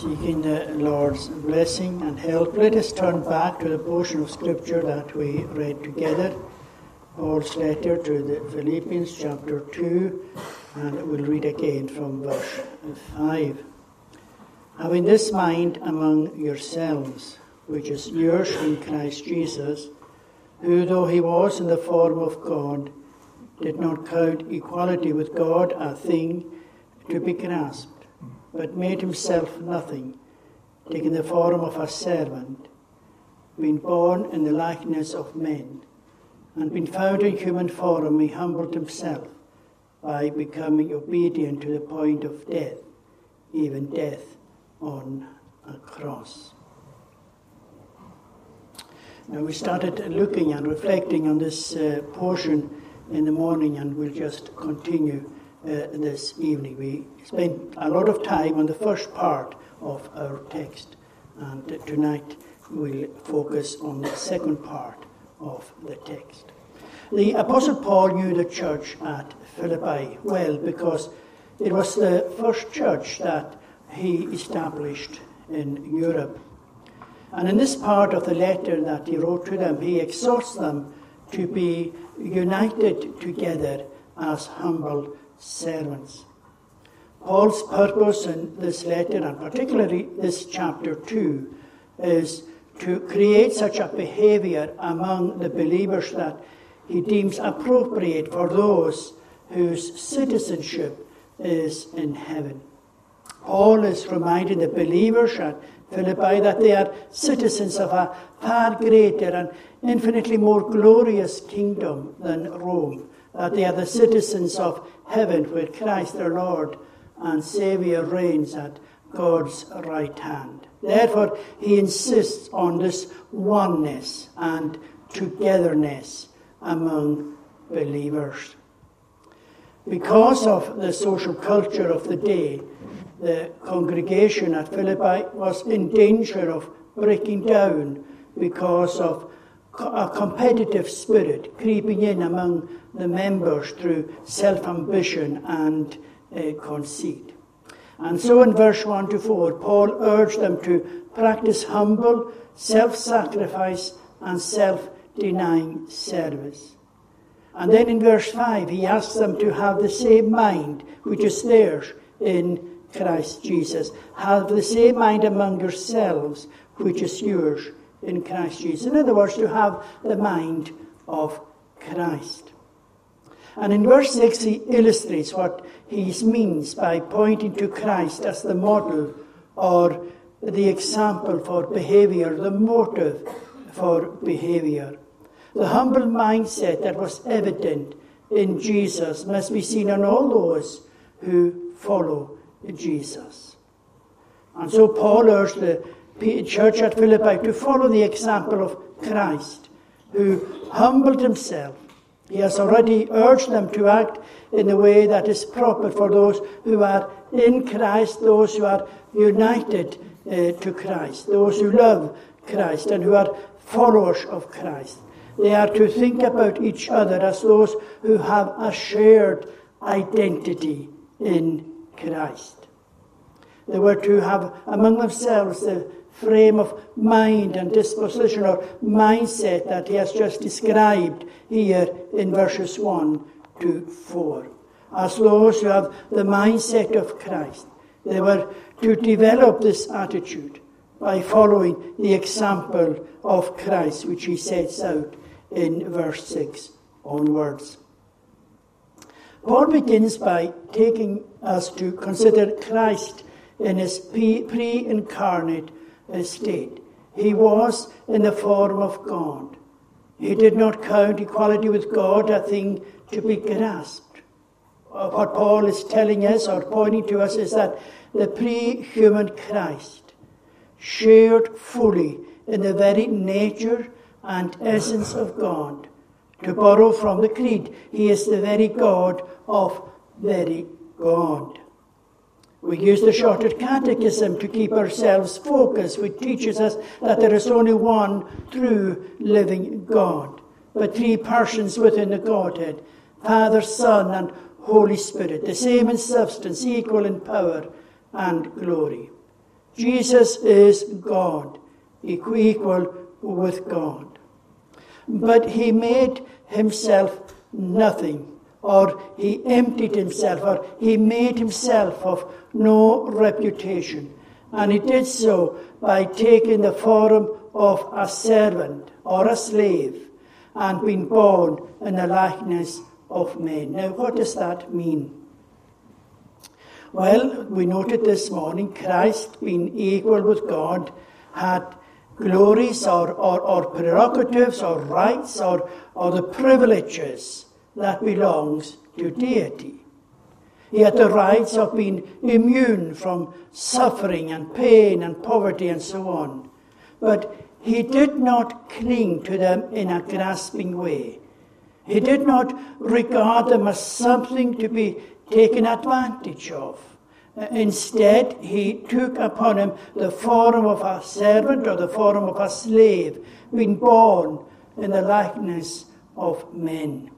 Seeking the Lord's blessing and help, let us turn back to the portion of Scripture that we read together, Paul's letter to the Philippians, chapter 2, and we'll read again from verse 5. Having this mind among yourselves, which is yours in Christ Jesus, who, though he was in the form of God, did not count equality with God a thing to be grasped but made himself nothing, taking the form of a servant, being born in the likeness of men, and being found in human form, he humbled himself by becoming obedient to the point of death, even death on a cross. Now, we started looking and reflecting on this uh, portion in the morning, and we'll just continue uh, this evening. We spent a lot of time on the first part of our text, and tonight we'll focus on the second part of the text. The Apostle Paul knew the church at Philippi well because it was the first church that he established in Europe. And in this part of the letter that he wrote to them, he exhorts them to be united together as humble servants. Paul's purpose in this letter, and particularly this chapter 2, is to create such a behavior among the believers that he deems appropriate for those whose citizenship is in heaven. Paul is reminding the believers at Philippi that they are citizens of a far greater and infinitely more glorious kingdom than Rome that they are the citizens of heaven where Christ our Lord and Saviour reigns at God's right hand. Therefore, he insists on this oneness and togetherness among believers. Because of the social culture of the day, the congregation at Philippi was in danger of breaking down because of a competitive spirit creeping in among the members through self ambition and uh, conceit. And so in verse 1 to 4, Paul urged them to practice humble, self sacrifice, and self denying service. And then in verse 5, he asks them to have the same mind which is theirs in Christ Jesus. Have the same mind among yourselves which is yours in Christ Jesus. In other words, to have the mind of Christ. And in verse 6, he illustrates what he means by pointing to Christ as the model or the example for behavior, the motive for behavior. The humble mindset that was evident in Jesus must be seen in all those who follow Jesus. And so Paul urged the church at Philippi to follow the example of Christ, who humbled himself. He has already urged them to act in the way that is proper for those who are in Christ, those who are united uh, to Christ, those who love Christ and who are followers of Christ. They are to think about each other as those who have a shared identity in Christ. They were to have among themselves the frame of mind and disposition or mindset that he has just described here in verses 1 to 4. As those who have the mindset of Christ, they were to develop this attitude by following the example of Christ, which he sets out in verse 6 onwards. Paul begins by taking us to consider Christ in his pre incarnate state. He was in the form of God. He did not count equality with God a thing to be grasped. What Paul is telling us or pointing to us is that the pre human Christ shared fully in the very nature and essence of God. To borrow from the Creed, he is the very God of very God. We use the Shorter Catechism to keep ourselves focused, which teaches us that there is only one true living God, but three persons within the Godhead Father, Son, and Holy Spirit, the same in substance, equal in power and glory. Jesus is God, equal with God. But he made himself nothing, or he emptied himself, or he made himself of no reputation. And he did so by taking the form of a servant or a slave and being born in the likeness of men. Now, what does that mean? Well, we noted this morning Christ, being equal with God, had glories or, or, or prerogatives or rights or, or the privileges that belongs to deity. He had the rights of being immune from suffering and pain and poverty and so on. But he did not cling to them in a grasping way. He did not regard them as something to be taken advantage of. Instead, he took upon him the form of a servant or the form of a slave, being born in the likeness of men.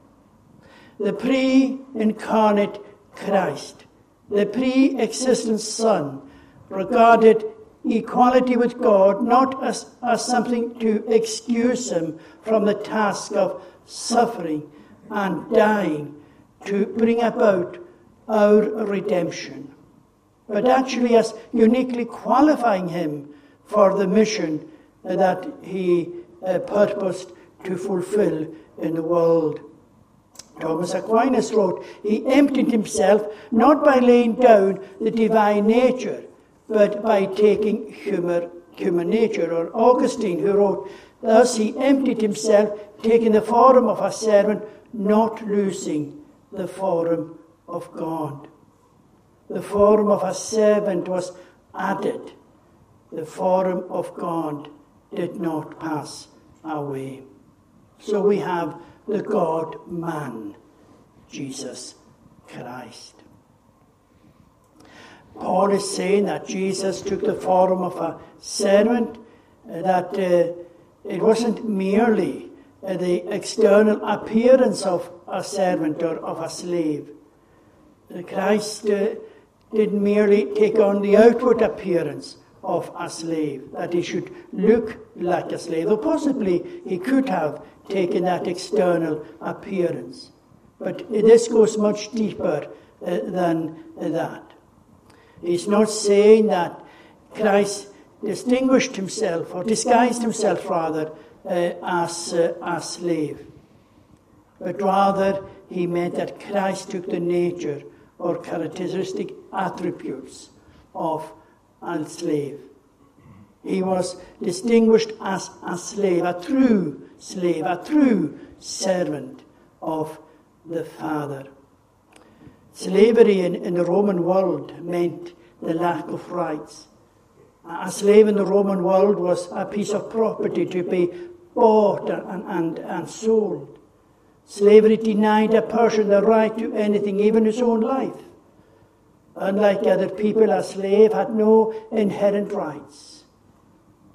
The pre incarnate Christ, the pre existent Son, regarded equality with God not as, as something to excuse him from the task of suffering and dying to bring about our redemption, but actually as uniquely qualifying him for the mission that he uh, purposed to fulfill in the world. Thomas Aquinas wrote, He emptied himself not by laying down the divine nature, but by taking human, human nature. Or Augustine, who wrote, Thus he emptied himself, taking the form of a servant, not losing the form of God. The form of a servant was added. The form of God did not pass away. So we have the God man, Jesus Christ. Paul is saying that Jesus took the form of a servant, uh, that uh, it wasn't merely uh, the external appearance of a servant or of a slave. Christ uh, didn't merely take on the outward appearance of a slave, that he should look like a slave, though possibly he could have taken that external appearance. But this goes much deeper uh, than that. He's not saying that Christ distinguished himself or disguised himself rather uh, as uh, a slave, but rather he meant that Christ took the nature or characteristic attributes of a slave. He was distinguished as a slave, a true slave, a true servant of the Father. Slavery in, in the Roman world meant the lack of rights. A slave in the Roman world was a piece of property to be bought and, and, and sold. Slavery denied a person the right to anything, even his own life. Unlike other people, a slave had no inherent rights.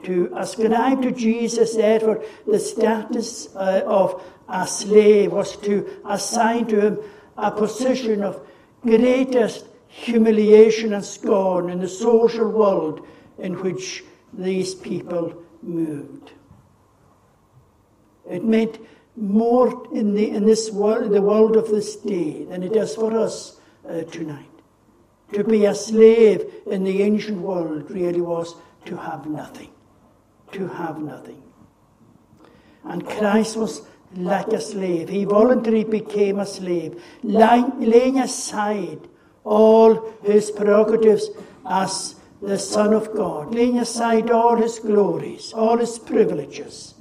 To ascribe to Jesus, therefore, the status uh, of a slave was to assign to him a position of greatest humiliation and scorn in the social world in which these people moved. It meant more in, the, in this world, the world of this day, than it does for us uh, tonight. To be a slave in the ancient world really was to have nothing. To have nothing. And Christ was like a slave. He voluntarily became a slave, laying aside all his prerogatives as the Son of God, laying aside all his glories, all his privileges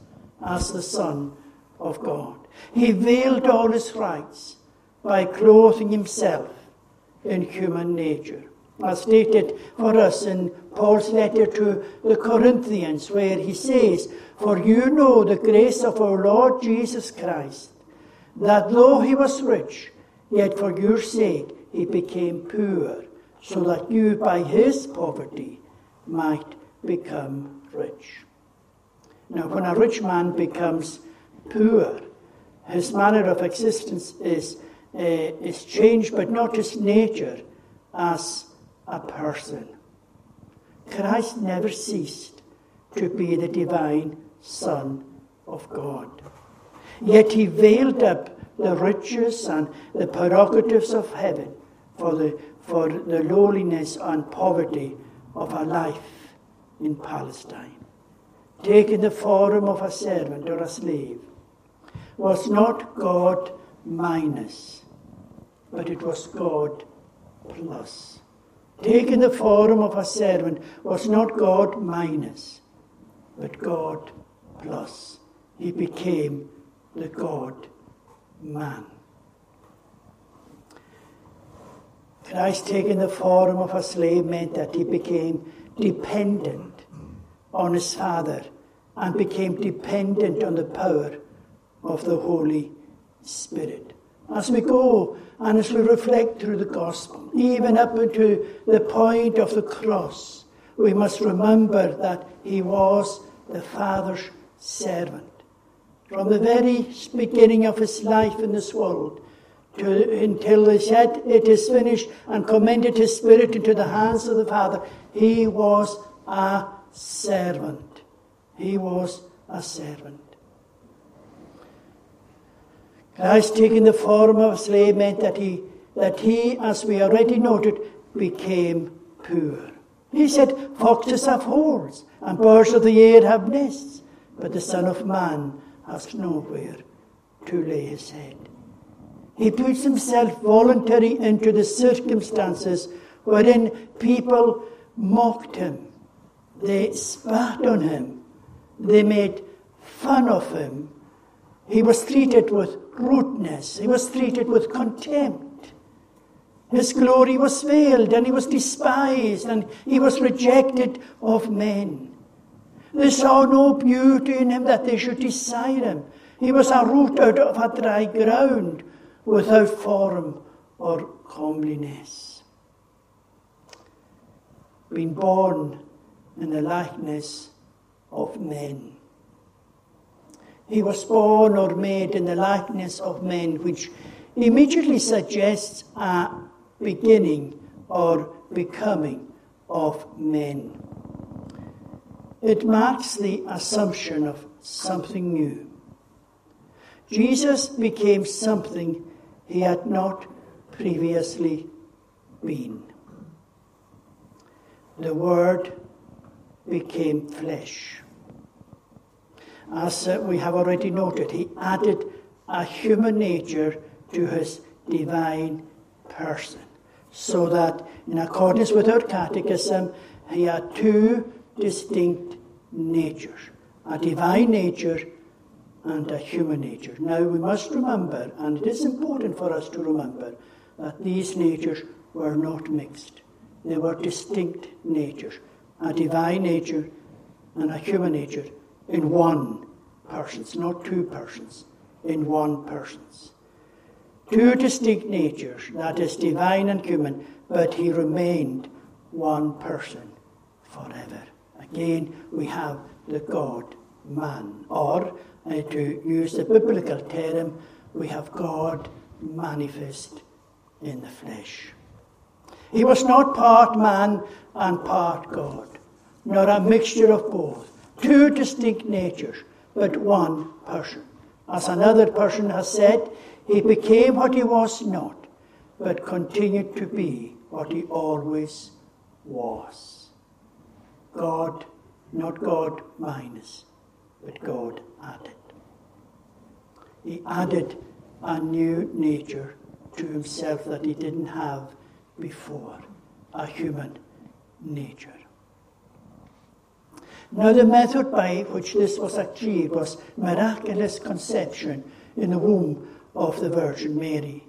as the Son of God. He veiled all his rights by clothing himself in human nature. As stated for us in Paul's letter to the Corinthians, where he says, For you know the grace of our Lord Jesus Christ, that though he was rich, yet for your sake he became poor, so that you by his poverty might become rich. Now, when a rich man becomes poor, his manner of existence is, uh, is changed, but not his nature as a person. Christ never ceased to be the divine Son of God. Yet he veiled up the riches and the prerogatives of heaven for the, for the lowliness and poverty of a life in Palestine. Taking the form of a servant or a slave was not God minus, but it was God plus. Taking the form of a servant was not God minus, but God plus. He became the God man. Christ taking the form of a slave meant that he became dependent on his Father and became dependent on the power of the Holy Spirit. As we go and as we reflect through the gospel, even up to the point of the cross, we must remember that he was the Father's servant. From the very beginning of his life in this world, to, until he said, It is finished, and commended his spirit into the hands of the Father, he was a servant. He was a servant. Christ taking the form of a slave meant that he, that he, as we already noted, became poor. He said, Foxes have holes, and birds of the air have nests, but the Son of Man has nowhere to lay his head. He puts himself voluntarily into the circumstances wherein people mocked him, they spat on him, they made fun of him. He was treated with rudeness, he was treated with contempt. His glory was veiled, and he was despised, and he was rejected of men. They saw no beauty in him that they should desire him. He was a root out of a dry ground, without form or comeliness. Being born in the likeness of men. He was born or made in the likeness of men, which immediately suggests a beginning or becoming of men. It marks the assumption of something new. Jesus became something he had not previously been. The Word became flesh. As uh, we have already noted, he added a human nature to his divine person, so that, in accordance with our catechism, he had two distinct natures a divine nature and a human nature. Now we must remember, and it is important for us to remember, that these natures were not mixed. They were distinct natures a divine nature and a human nature in one persons, not two persons, in one persons. Two distinct natures, that is divine and human, but he remained one person forever. Again, we have the God man, or uh, to use the biblical term, we have God manifest in the flesh. He was not part man and part God, nor a mixture of both. Two distinct natures, but one person. As another person has said, he became what he was not, but continued to be what he always was. God, not God minus, but God added. He added a new nature to himself that he didn't have before a human nature. Now, the method by which this was achieved was miraculous conception in the womb of the Virgin Mary.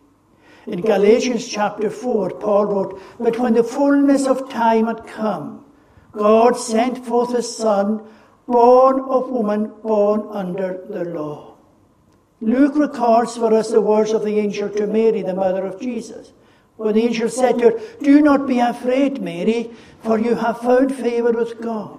In Galatians chapter 4, Paul wrote, But when the fullness of time had come, God sent forth his Son born of woman, born under the law. Luke records for us the words of the angel to Mary, the mother of Jesus. When the angel said to her, Do not be afraid, Mary, for you have found favor with God.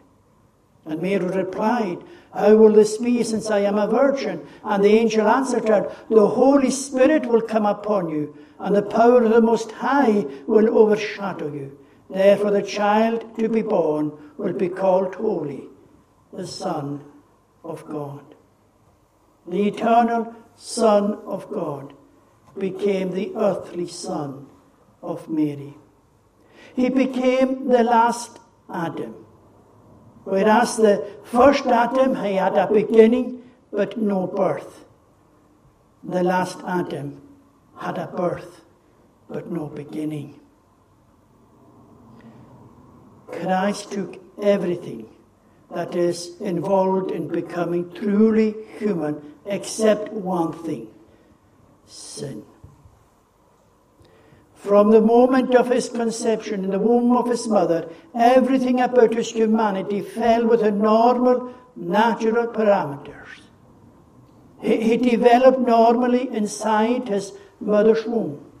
And Mary replied, How will this be since I am a virgin? And the angel answered her, The Holy Spirit will come upon you, and the power of the Most High will overshadow you. Therefore, the child to be born will be called Holy, the Son of God. The eternal Son of God became the earthly Son of Mary. He became the last Adam. Whereas the first Adam, he had a beginning but no birth. The last Adam had a birth but no beginning. Christ took everything that is involved in becoming truly human except one thing sin. From the moment of his conception in the womb of his mother, everything about his humanity fell within normal, natural parameters. He, he developed normally inside his mother's womb.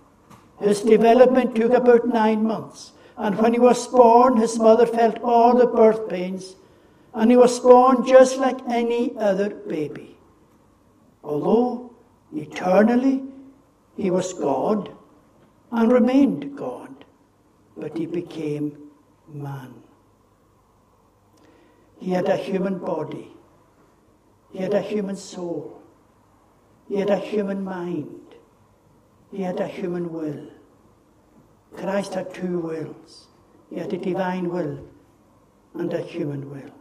His development took about nine months. And when he was born, his mother felt all the birth pains, and he was born just like any other baby. Although eternally he was God and remained God, but he became man. He had a human body, he had a human soul, he had a human mind, he had a human will. Christ had two wills. He had a divine will and a human will.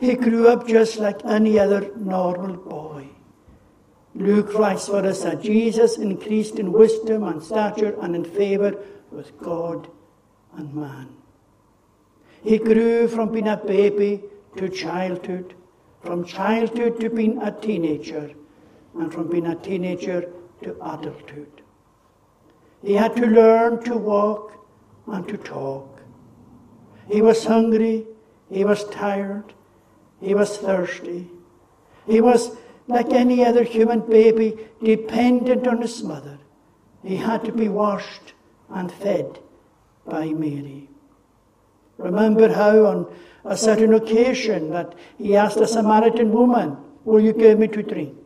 He grew up just like any other normal boy. Luke writes for us that Jesus increased in wisdom and stature and in favour with God and man. He grew from being a baby to childhood, from childhood to being a teenager, and from being a teenager to adulthood. He had to learn to walk and to talk. He was hungry, he was tired, he was thirsty. He was, like any other human baby, dependent on his mother. He had to be washed and fed by Mary. Remember how on a certain occasion that he asked a Samaritan woman, Will you give me to drink?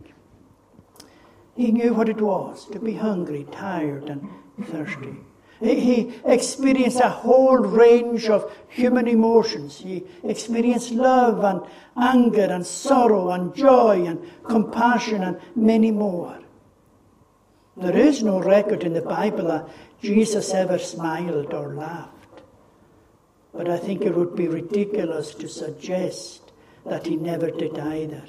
He knew what it was to be hungry, tired, and thirsty. He experienced a whole range of human emotions. He experienced love and anger and sorrow and joy and compassion and many more. There is no record in the Bible that Jesus ever smiled or laughed. But I think it would be ridiculous to suggest that he never did either.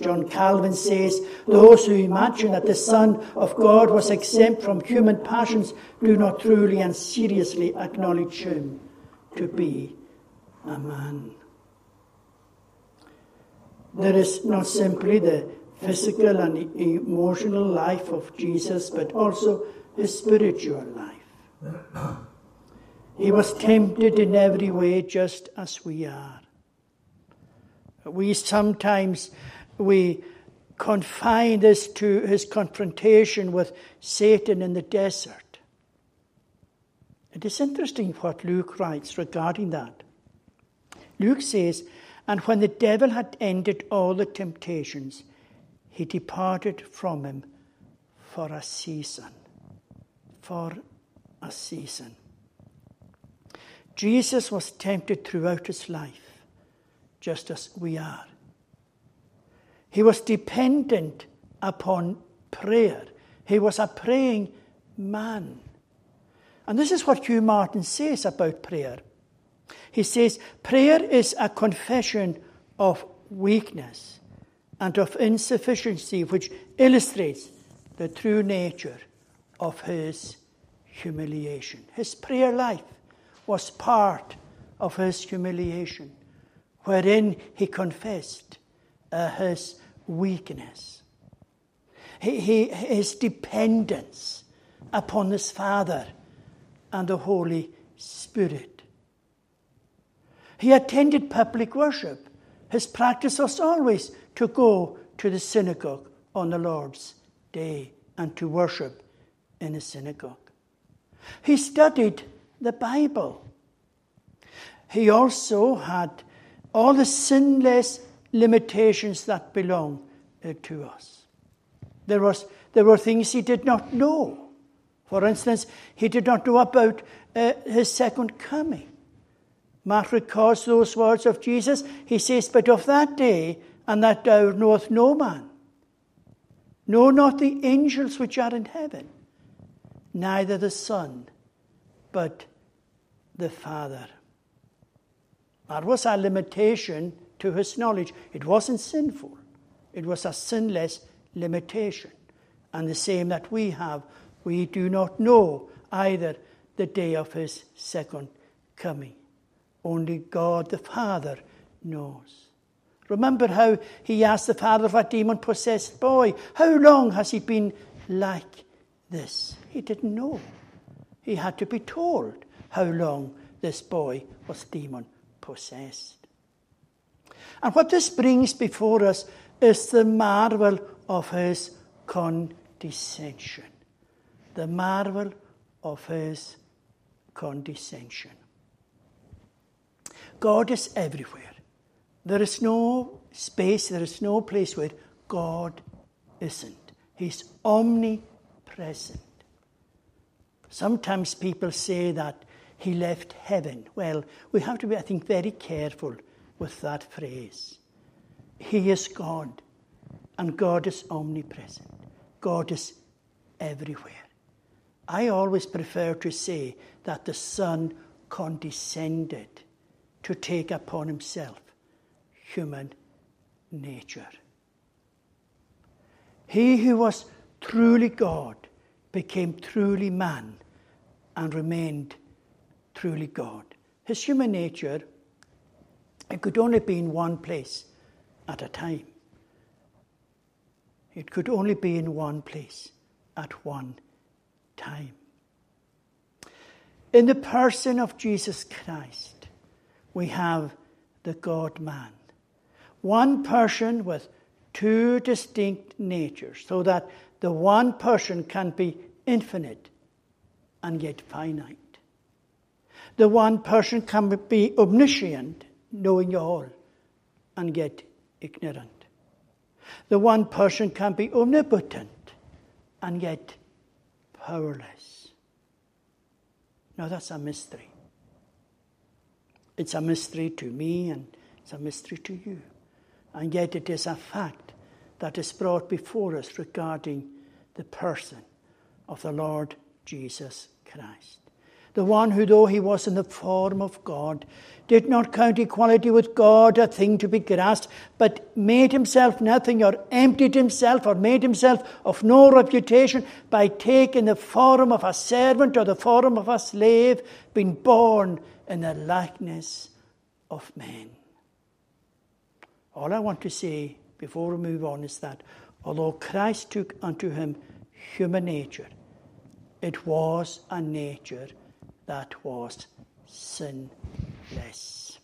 John Calvin says, Those who imagine that the Son of God was exempt from human passions do not truly and seriously acknowledge him to be a man. There is not simply the physical and emotional life of Jesus, but also his spiritual life. He was tempted in every way just as we are. We sometimes we confine this to his confrontation with Satan in the desert. It is interesting what Luke writes regarding that. Luke says, And when the devil had ended all the temptations, he departed from him for a season. For a season. Jesus was tempted throughout his life, just as we are. He was dependent upon prayer. He was a praying man. And this is what Hugh Martin says about prayer. He says, Prayer is a confession of weakness and of insufficiency, which illustrates the true nature of his humiliation. His prayer life was part of his humiliation, wherein he confessed uh, his weakness, he, his dependence upon his Father and the Holy Spirit. He attended public worship his practice was always to go to the synagogue on the Lord's day and to worship in the synagogue. He studied the Bible. He also had all the sinless limitations that belong uh, to us. There, was, there were things he did not know. For instance, he did not know about uh, his second coming. Mark records those words of Jesus. He says, But of that day and that hour knoweth no man, no, not the angels which are in heaven, neither the Son, but the Father. That was a limitation to his knowledge. It wasn't sinful, it was a sinless limitation. And the same that we have, we do not know either the day of his second coming. Only God the Father knows. Remember how he asked the father of a demon possessed boy, How long has he been like this? He didn't know. He had to be told how long this boy was demon possessed. And what this brings before us is the marvel of his condescension. The marvel of his condescension. God is everywhere. There is no space, there is no place where God isn't. He's omnipresent. Sometimes people say that he left heaven. Well, we have to be, I think, very careful with that phrase. He is God, and God is omnipresent. God is everywhere. I always prefer to say that the Son condescended to take upon himself human nature. He who was truly God became truly man and remained truly God. His human nature, it could only be in one place at a time. It could only be in one place at one time. In the person of Jesus Christ, we have the God man. One person with two distinct natures, so that the one person can be infinite and yet finite. The one person can be omniscient, knowing all, and yet ignorant. The one person can be omnipotent and yet powerless. Now that's a mystery. It's a mystery to me and it's a mystery to you. And yet it is a fact that is brought before us regarding the person of the Lord Jesus Christ the one who, though he was in the form of God, did not count equality with God a thing to be grasped, but made himself nothing, or emptied himself, or made himself of no reputation by taking the form of a servant or the form of a slave, being born in the likeness of men. All I want to say before we move on is that although Christ took unto him human nature, it was a nature that was sinless.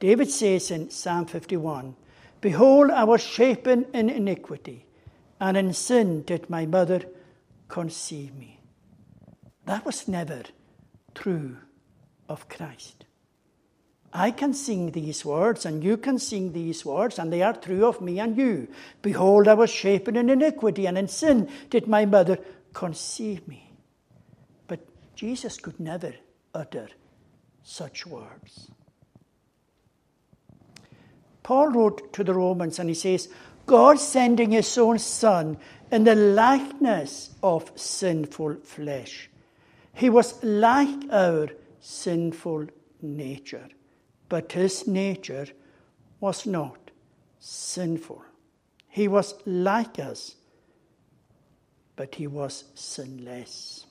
David says in Psalm 51 Behold, I was shapen in iniquity, and in sin did my mother conceive me. That was never true of Christ. I can sing these words, and you can sing these words, and they are true of me and you. Behold, I was shapen in iniquity, and in sin did my mother conceive me. Jesus could never utter such words. Paul wrote to the Romans and he says, God sending his own Son in the likeness of sinful flesh. He was like our sinful nature, but his nature was not sinful. He was like us, but he was sinless.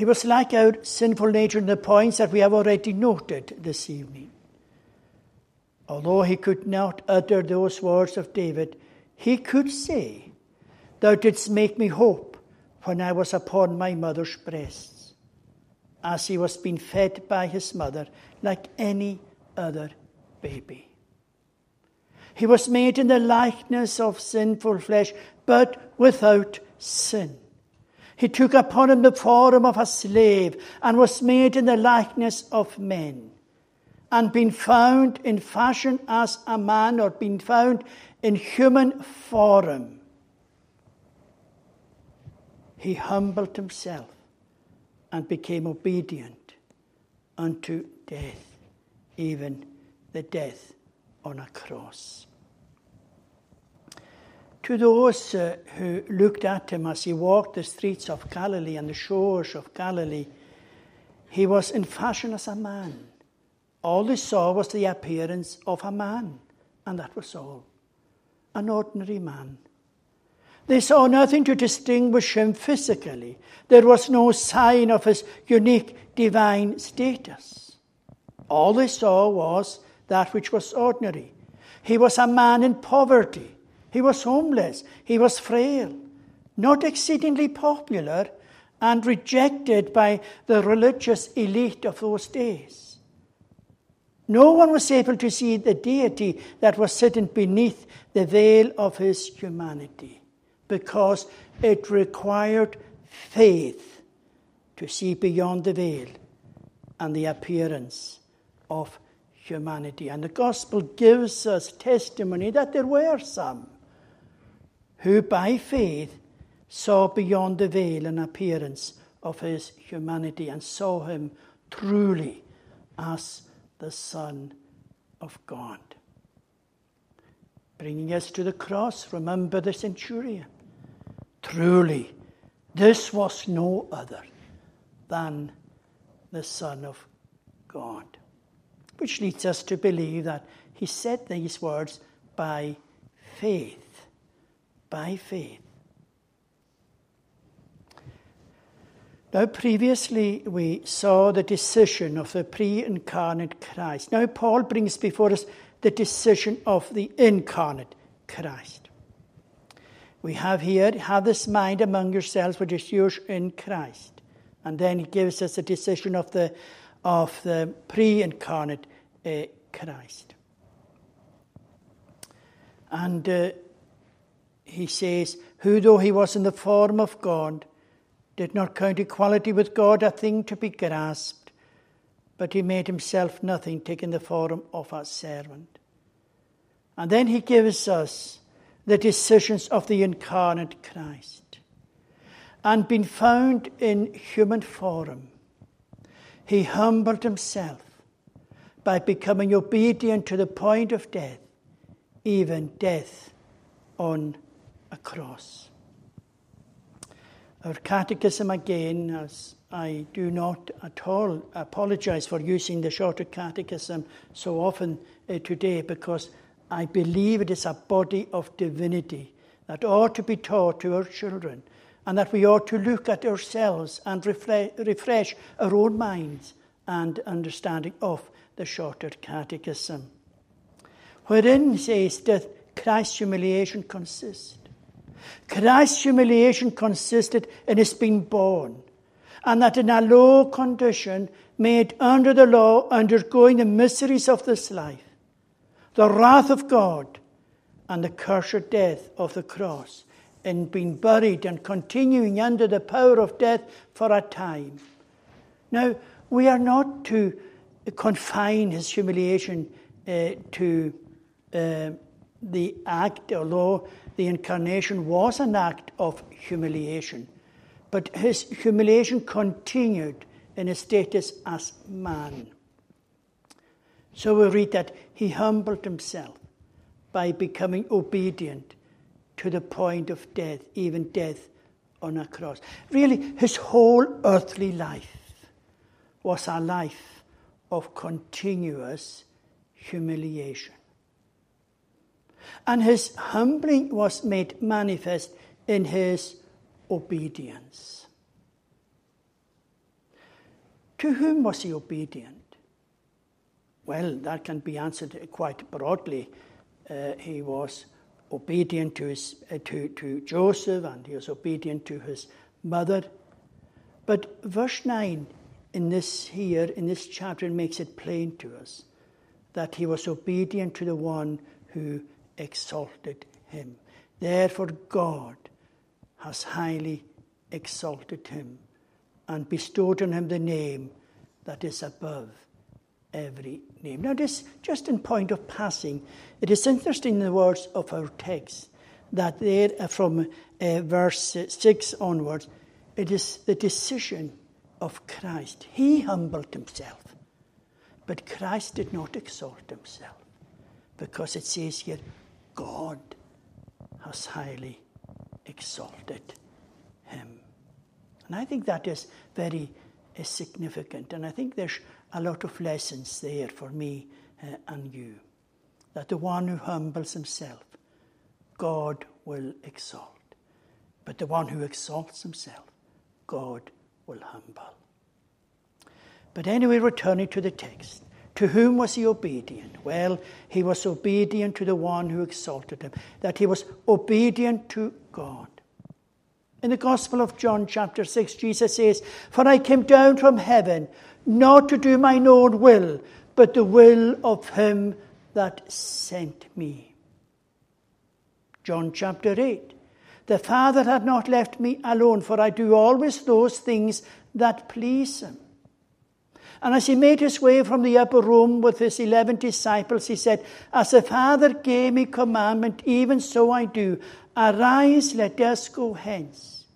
He was like our sinful nature in the points that we have already noted this evening. Although he could not utter those words of David, he could say, Thou didst make me hope when I was upon my mother's breasts, as he was being fed by his mother like any other baby. He was made in the likeness of sinful flesh, but without sin. He took upon him the form of a slave and was made in the likeness of men. And being found in fashion as a man, or being found in human form, he humbled himself and became obedient unto death, even the death on a cross. To those uh, who looked at him as he walked the streets of Galilee and the shores of Galilee, he was in fashion as a man. All they saw was the appearance of a man, and that was all. An ordinary man. They saw nothing to distinguish him physically. There was no sign of his unique divine status. All they saw was that which was ordinary. He was a man in poverty. He was homeless. He was frail, not exceedingly popular, and rejected by the religious elite of those days. No one was able to see the deity that was sitting beneath the veil of his humanity because it required faith to see beyond the veil and the appearance of humanity. And the gospel gives us testimony that there were some who by faith saw beyond the veil an appearance of his humanity and saw him truly as the Son of God. Bringing us to the cross, remember the centurion. Truly, this was no other than the Son of God. Which leads us to believe that he said these words by faith by faith. Now, previously we saw the decision of the pre incarnate Christ. Now, Paul brings before us the decision of the incarnate Christ. We have here, have this mind among yourselves which is yours in Christ. And then he gives us a decision of the, of the pre incarnate uh, Christ. And uh, he says, Who, though he was in the form of God, did not count equality with God a thing to be grasped, but he made himself nothing, taking the form of a servant. And then he gives us the decisions of the incarnate Christ. And being found in human form, he humbled himself by becoming obedient to the point of death, even death on a cross. Our catechism again, as I do not at all apologize for using the shorter catechism so often uh, today because I believe it is a body of divinity that ought to be taught to our children and that we ought to look at ourselves and refle- refresh our own minds and understanding of the shorter catechism. Wherein says doth Christ's humiliation consist? Christ's humiliation consisted in his being born, and that in a low condition, made under the law, undergoing the miseries of this life, the wrath of God, and the cursed death of the cross, in being buried and continuing under the power of death for a time. Now, we are not to confine his humiliation uh, to uh, the act, although the incarnation was an act of humiliation, but his humiliation continued in his status as man. So we read that he humbled himself by becoming obedient to the point of death, even death on a cross. Really, his whole earthly life was a life of continuous humiliation and his humbling was made manifest in his obedience. To whom was he obedient? Well, that can be answered quite broadly. Uh, he was obedient to, his, uh, to, to Joseph and he was obedient to his mother. But verse 9 in this here, in this chapter, makes it plain to us that he was obedient to the one who exalted him. Therefore, God has highly exalted him and bestowed on him the name that is above every name. Now, this, just in point of passing, it is interesting in the words of our text that there, uh, from uh, verse 6 onwards, it is the decision of Christ. He humbled himself, but Christ did not exalt himself because it says here, God has highly exalted him. And I think that is very uh, significant. And I think there's a lot of lessons there for me uh, and you. That the one who humbles himself, God will exalt. But the one who exalts himself, God will humble. But anyway, returning to the text. To whom was he obedient? Well, he was obedient to the one who exalted him, that he was obedient to God. In the Gospel of John, chapter 6, Jesus says, For I came down from heaven not to do mine own will, but the will of him that sent me. John chapter 8. The Father had not left me alone, for I do always those things that please him. And as he made his way from the upper room with his eleven disciples, he said, As the Father gave me commandment, even so I do. Arise, let us go hence.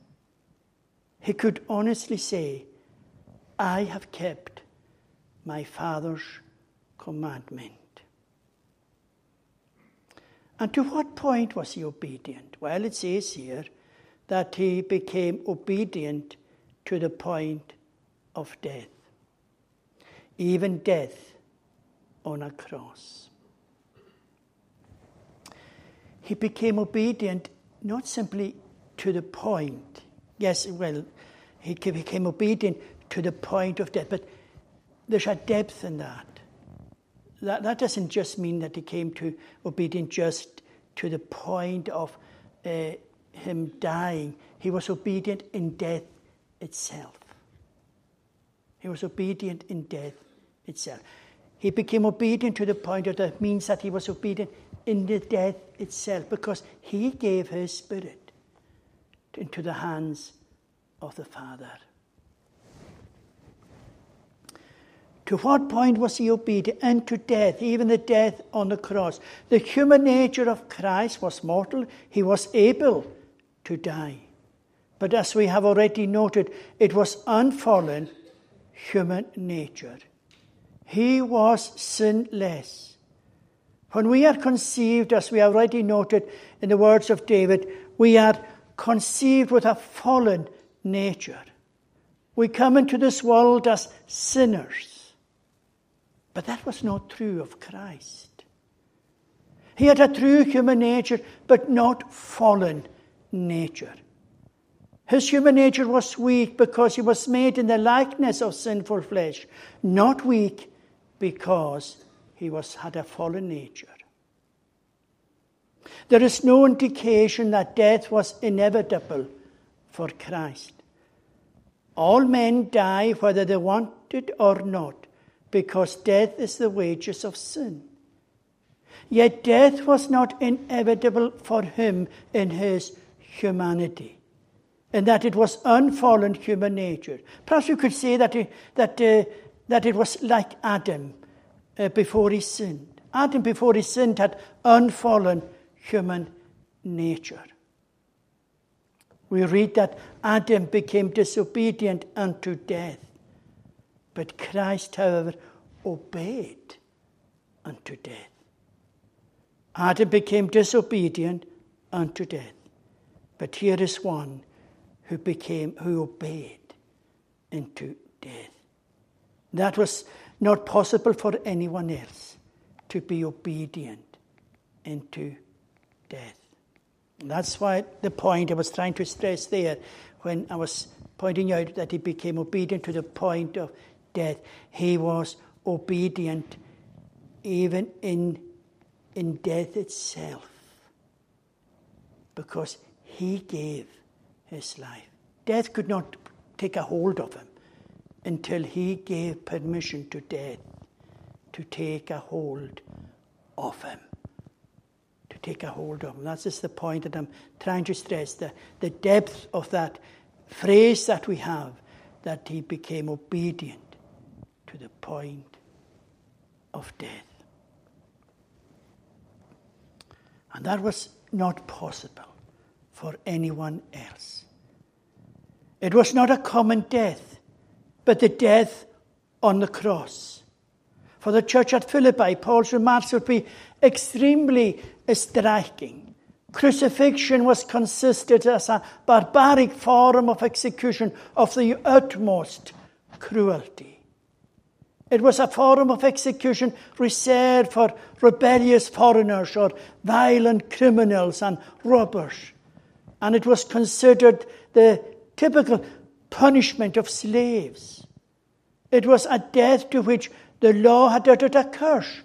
He could honestly say, I have kept my Father's commandment. And to what point was he obedient? Well, it says here that he became obedient to the point of death, even death on a cross. He became obedient not simply to the point, yes, well, he became obedient to the point of death. But there's a depth in that. That, that doesn't just mean that he came to obedience just to the point of uh, him dying. He was obedient in death itself. He was obedient in death itself. He became obedient to the point of that means that he was obedient in the death itself because he gave his spirit into the hands of the Father. To what point was he obedient? And to death, even the death on the cross. The human nature of Christ was mortal. He was able to die. But as we have already noted, it was unfallen human nature. He was sinless. When we are conceived, as we already noted in the words of David, we are conceived with a fallen nature. We come into this world as sinners. But that was not true of Christ. He had a true human nature, but not fallen nature. His human nature was weak because he was made in the likeness of sinful flesh, not weak because he was, had a fallen nature. There is no indication that death was inevitable for Christ. All men die whether they want it or not because death is the wages of sin. Yet death was not inevitable for him in his humanity, and that it was unfallen human nature. Perhaps you could say that it, that, uh, that it was like Adam uh, before he sinned. Adam, before he sinned, had unfallen human nature. We read that Adam became disobedient unto death. But Christ, however, obeyed unto death. Adam became disobedient unto death. But here is one who became who obeyed into death. That was not possible for anyone else to be obedient into death. And that's why the point I was trying to stress there when I was pointing out that he became obedient to the point of death. He was obedient even in, in death itself because he gave his life. Death could not take a hold of him until he gave permission to death to take a hold of him. To take a hold of him. That's just the point that I'm trying to stress the, the depth of that phrase that we have that he became obedient to the point of death. And that was not possible for anyone else. It was not a common death, but the death on the cross. For the church at Philippi, Paul's remarks would be extremely striking. Crucifixion was considered as a barbaric form of execution of the utmost cruelty. It was a form of execution reserved for rebellious foreigners or violent criminals and robbers. And it was considered the typical punishment of slaves. It was a death to which the law had uttered a curse.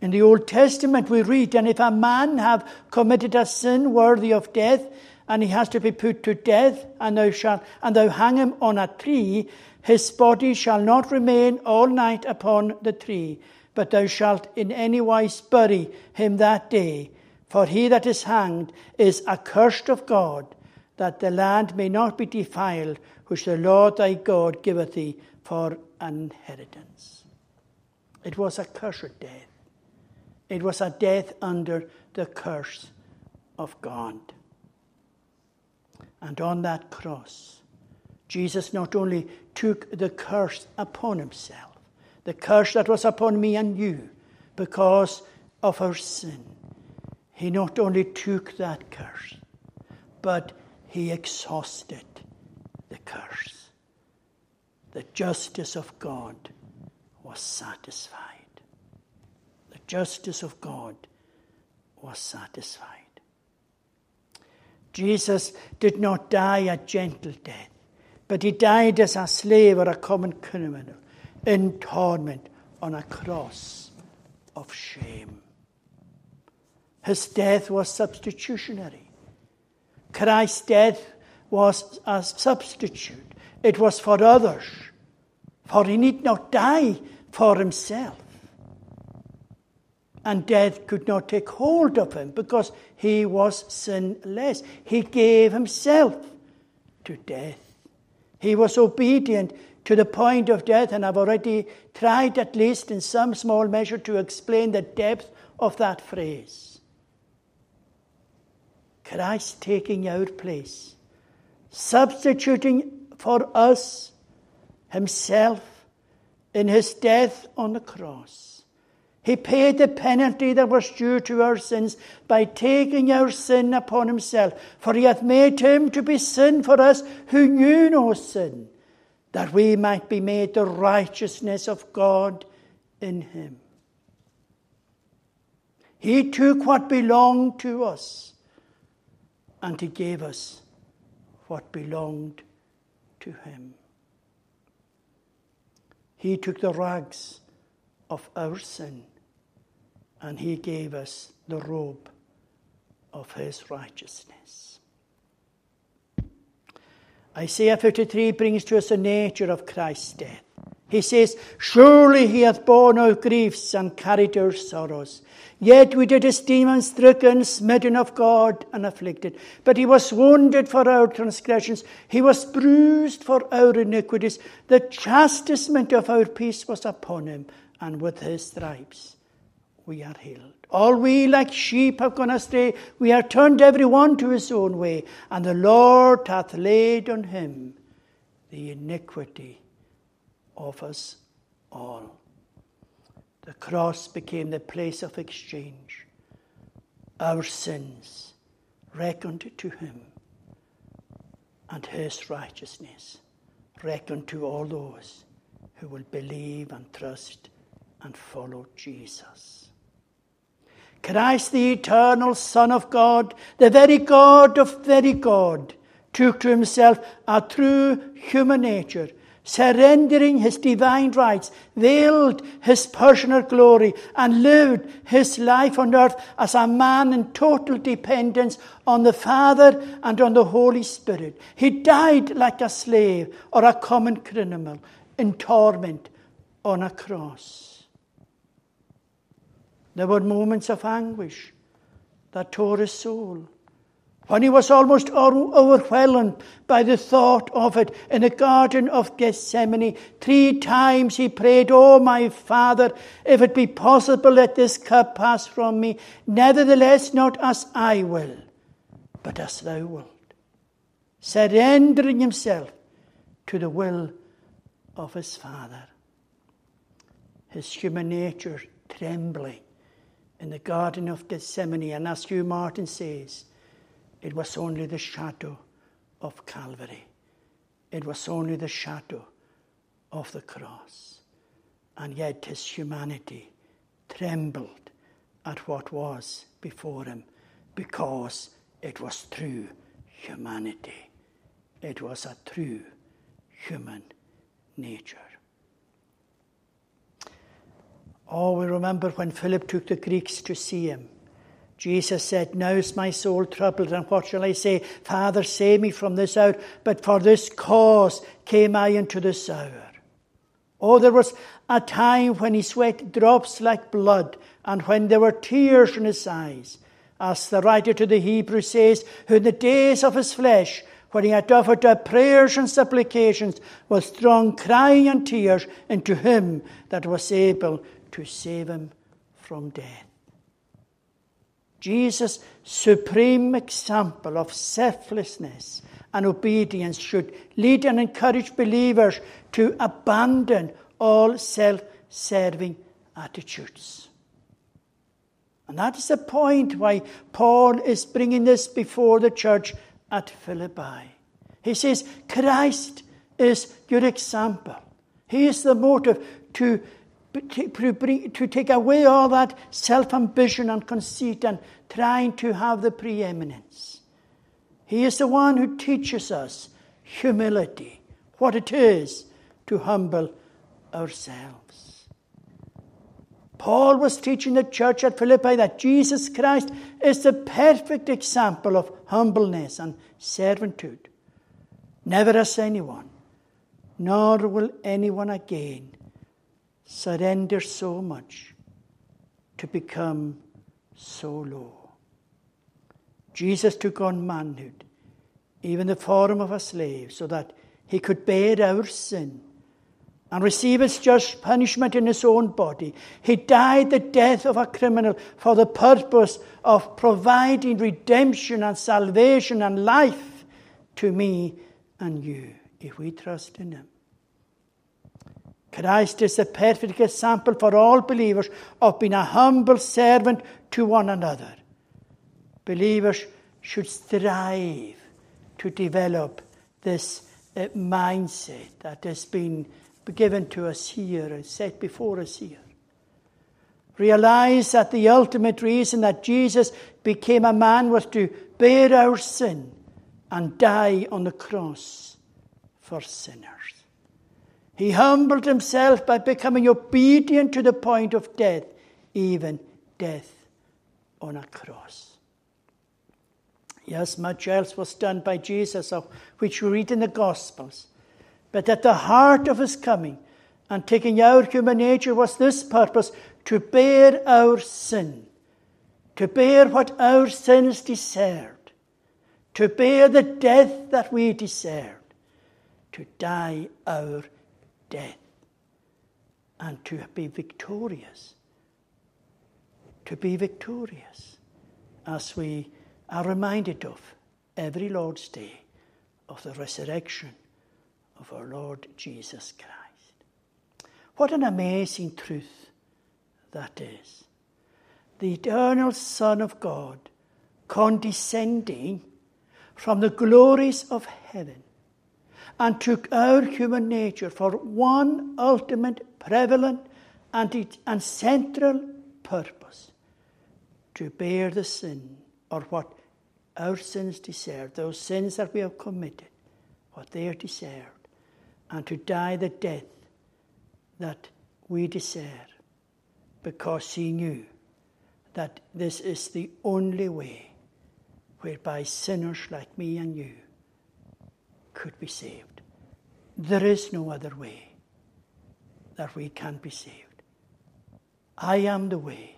In the Old Testament, we read, And if a man have committed a sin worthy of death, and he has to be put to death, and thou shalt, and thou hang him on a tree, his body shall not remain all night upon the tree, but thou shalt in any wise bury him that day. For he that is hanged is accursed of God, that the land may not be defiled, which the Lord thy God giveth thee for an inheritance. It was a cursed death. It was a death under the curse of God. And on that cross, Jesus not only took the curse upon himself, the curse that was upon me and you because of our sin, he not only took that curse, but he exhausted the curse. The justice of God was satisfied. The justice of God was satisfied. Jesus did not die a gentle death, but he died as a slave or a common criminal in torment on a cross of shame. His death was substitutionary. Christ's death was a substitute, it was for others, for he need not die for himself. And death could not take hold of him because he was sinless. He gave himself to death. He was obedient to the point of death, and I've already tried, at least in some small measure, to explain the depth of that phrase. Christ taking our place, substituting for us himself in his death on the cross. He paid the penalty that was due to our sins by taking our sin upon himself. For he hath made him to be sin for us who knew no sin, that we might be made the righteousness of God in him. He took what belonged to us and he gave us what belonged to him. He took the rags of our sin and he gave us the robe of his righteousness. Isaiah 53 brings to us the nature of Christ's death. He says, Surely he hath borne our griefs and carried our sorrows. Yet we did esteem him stricken, smitten of God, and afflicted. But he was wounded for our transgressions, he was bruised for our iniquities. The chastisement of our peace was upon him, and with his stripes we are healed. All we like sheep have gone astray, we are turned every one to his own way, and the Lord hath laid on him the iniquity of us all. The cross became the place of exchange. Our sins reckoned to him, and his righteousness reckoned to all those who will believe and trust and follow Jesus. Christ, the eternal Son of God, the very God of very God, took to himself a true human nature surrendering his divine rights, veiled his personal glory, and lived his life on earth as a man in total dependence on the Father and on the Holy Spirit. He died like a slave or a common criminal in torment on a cross. There were moments of anguish that tore his soul. When he was almost overwhelmed by the thought of it in the Garden of Gethsemane, three times he prayed, Oh, my Father, if it be possible, let this cup pass from me. Nevertheless, not as I will, but as thou wilt. Surrendering himself to the will of his Father. His human nature trembling in the Garden of Gethsemane. And as Hugh Martin says, it was only the shadow of Calvary. It was only the shadow of the cross. And yet his humanity trembled at what was before him because it was true humanity. It was a true human nature. Oh, we remember when Philip took the Greeks to see him. Jesus said, Now is my soul troubled, and what shall I say? Father, save me from this hour. But for this cause came I into this hour. Oh, there was a time when he sweat drops like blood, and when there were tears in his eyes. As the writer to the Hebrews says, who in the days of his flesh, when he had offered up prayers and supplications, with strong crying and tears into him that was able to save him from death. Jesus' supreme example of selflessness and obedience should lead and encourage believers to abandon all self serving attitudes. And that is the point why Paul is bringing this before the church at Philippi. He says, Christ is your example. He is the motive to to take away all that self ambition and conceit and trying to have the preeminence. He is the one who teaches us humility, what it is to humble ourselves. Paul was teaching the church at Philippi that Jesus Christ is the perfect example of humbleness and servitude. Never as anyone, nor will anyone again surrender so much to become so low. Jesus took on manhood, even the form of a slave, so that he could bear our sin and receive its just punishment in his own body. He died the death of a criminal for the purpose of providing redemption and salvation and life to me and you if we trust in him. Christ is a perfect example for all believers of being a humble servant to one another. Believers should strive to develop this uh, mindset that has been given to us here and set before us here. Realize that the ultimate reason that Jesus became a man was to bear our sin and die on the cross for sinners. He humbled himself by becoming obedient to the point of death, even death on a cross. Yes, much else was done by Jesus, of which we read in the Gospels. But at the heart of his coming and taking our human nature was this purpose to bear our sin, to bear what our sins deserved, to bear the death that we deserved, to die our death and to be victorious. To be victorious, as we are reminded of every Lord's Day of the resurrection of our Lord Jesus Christ. What an amazing truth that is. The eternal Son of God condescending from the glories of heaven and took our human nature for one ultimate, prevalent, and, and central purpose to bear the sin or what our sins deserve, those sins that we have committed, what they are deserved, and to die the death that we deserve, because he knew that this is the only way whereby sinners like me and you could be saved. There is no other way that we can be saved. I am the way,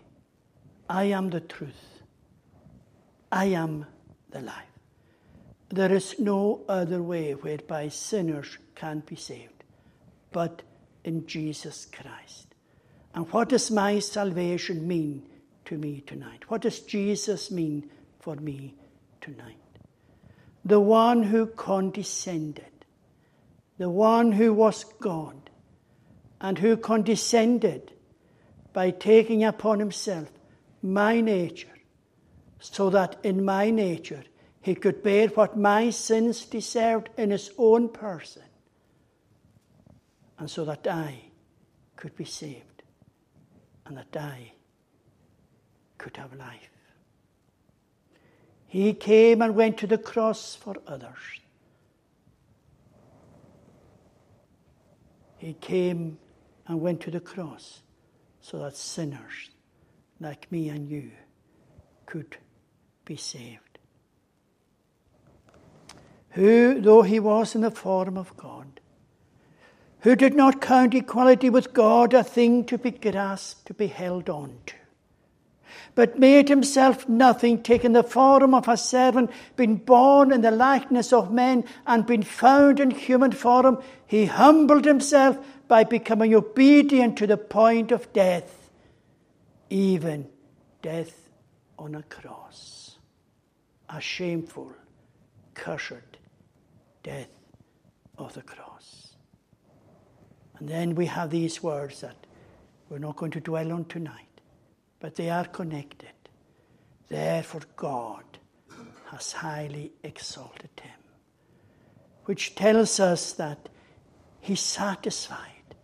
I am the truth. I am the life. There is no other way whereby sinners can be saved but in Jesus Christ. And what does my salvation mean to me tonight? What does Jesus mean for me tonight? The one who condescended, the one who was God, and who condescended by taking upon himself my nature, so that in my nature he could bear what my sins deserved in his own person, and so that I could be saved, and that I could have life. He came and went to the cross for others. He came and went to the cross so that sinners like me and you could be saved. Who, though he was in the form of God, who did not count equality with God a thing to be grasped, to be held on to, but made himself nothing, taking the form of a servant, being born in the likeness of men, and being found in human form, he humbled himself by becoming obedient to the point of death, even death on a cross. A shameful, cursed death of the cross. And then we have these words that we're not going to dwell on tonight, but they are connected. Therefore, God has highly exalted him, which tells us that he satisfied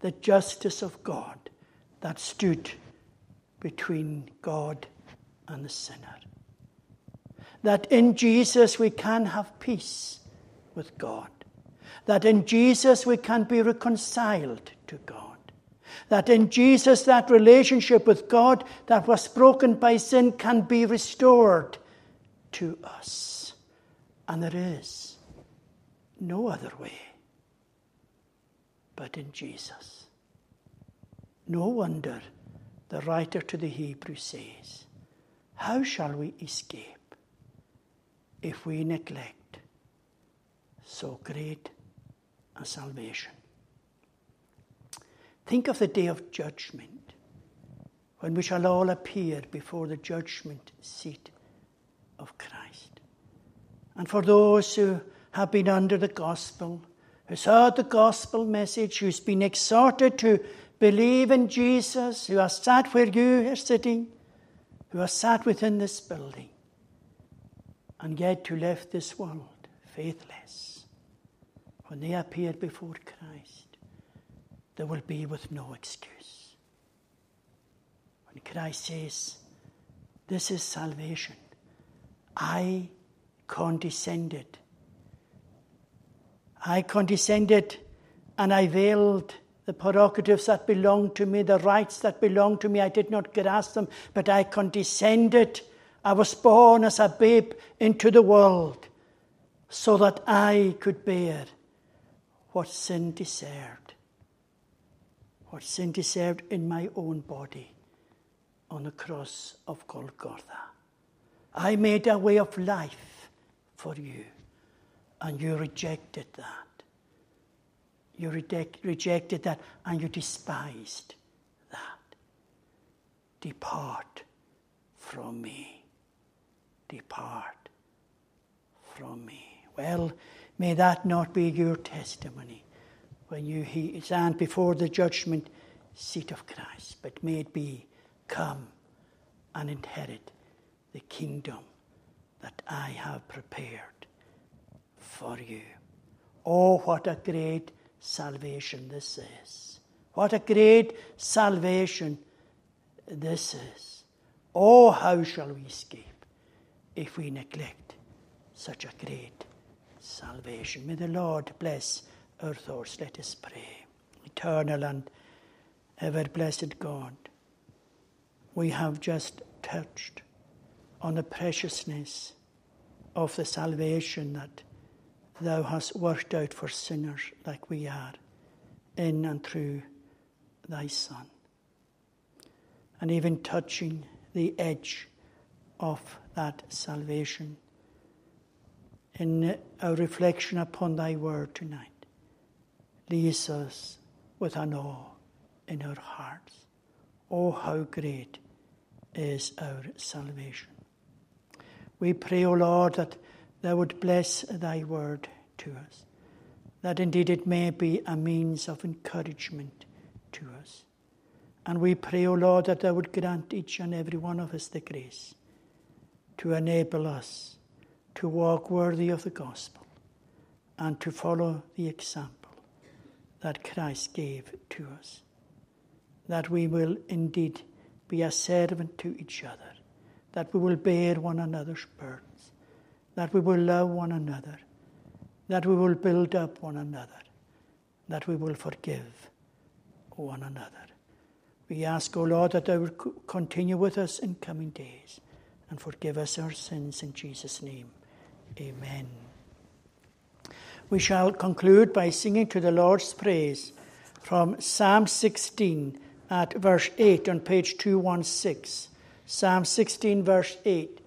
the justice of God that stood between God and the sinner. That in Jesus we can have peace with God. That in Jesus we can be reconciled to God. That in Jesus that relationship with God that was broken by sin can be restored to us. And there is no other way but in Jesus. No wonder the writer to the Hebrews says, How shall we escape if we neglect so great a salvation? Think of the day of judgment when we shall all appear before the judgment seat of Christ. And for those who have been under the gospel, who's heard the gospel message, who's been exhorted to believe in Jesus, who has sat where you are sitting, who has sat within this building, and yet who left this world faithless, when they appear before Christ, they will be with no excuse. When Christ says, This is salvation, I condescended I condescended and I veiled the prerogatives that belonged to me, the rights that belonged to me. I did not grasp them, but I condescended. I was born as a babe into the world so that I could bear what sin deserved. What sin deserved in my own body on the cross of Golgotha. I made a way of life for you and you rejected that. You reject, rejected that and you despised that. Depart from me. Depart from me. Well, may that not be your testimony when you stand before the judgment seat of Christ, but may it be come and inherit the kingdom that I have prepared for you. Oh, what a great salvation this is. What a great salvation this is. Oh, how shall we escape if we neglect such a great salvation? May the Lord bless our thoughts. Let us pray. Eternal and ever blessed God, we have just touched on the preciousness of the salvation that thou hast worked out for sinners like we are, in and through thy Son. And even touching the edge of that salvation. In our reflection upon thy word tonight, leaves us with an awe in our hearts. Oh, how great is our salvation. We pray, O Lord, that thou would bless thy word to us, that indeed it may be a means of encouragement to us. And we pray, O Lord, that thou would grant each and every one of us the grace to enable us to walk worthy of the gospel and to follow the example that Christ gave to us. That we will indeed be a servant to each other that we will bear one another's burdens, that we will love one another, that we will build up one another, that we will forgive one another. We ask, O Lord, that thou continue with us in coming days and forgive us our sins in Jesus' name. Amen. We shall conclude by singing to the Lord's praise from Psalm 16 at verse 8 on page 216. Psalm 16, verse 8.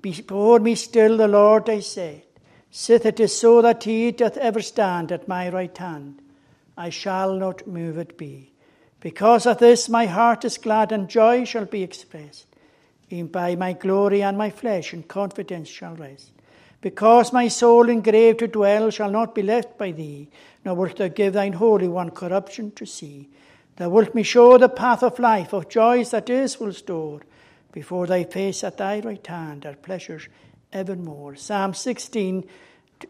Before me still the Lord, I said, Sith it is so that he doth ever stand at my right hand, I shall not move it be. Because of this my heart is glad, and joy shall be expressed. Even by my glory and my flesh in confidence shall rest. Because my soul in grave to dwell shall not be left by thee, nor wilt thou give thine Holy One corruption to see. Thou wilt me show the path of life, of joys that is will store. Before thy face at thy right hand are pleasures evermore. Psalm 16,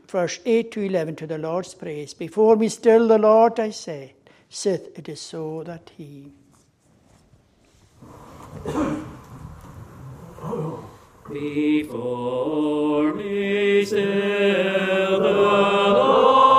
verse 8 to 11 to the Lord's praise. Before me still the Lord I say, sith it is so that he. Before me still the Lord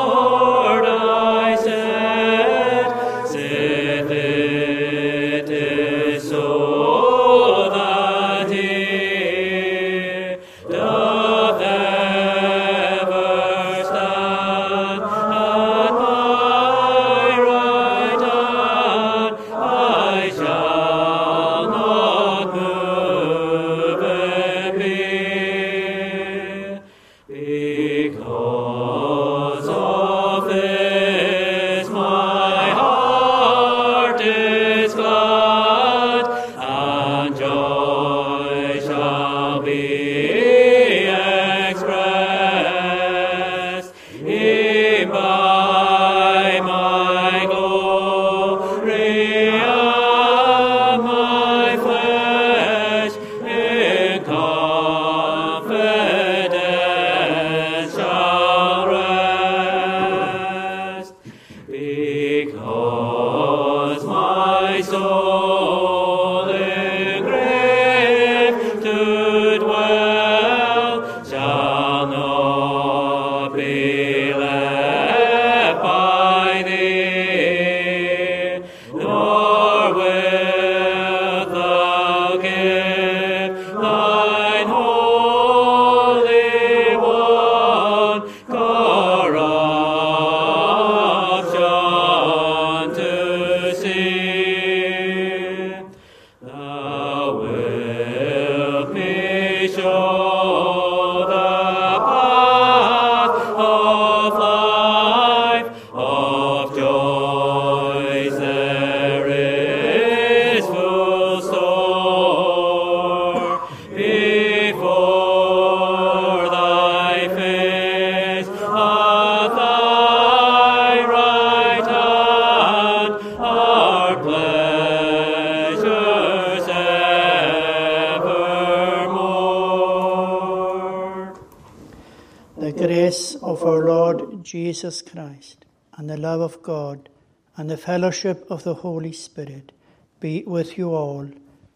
Jesus Christ, and the love of God, and the fellowship of the Holy Spirit be with you all,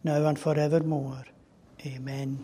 now and forevermore. Amen.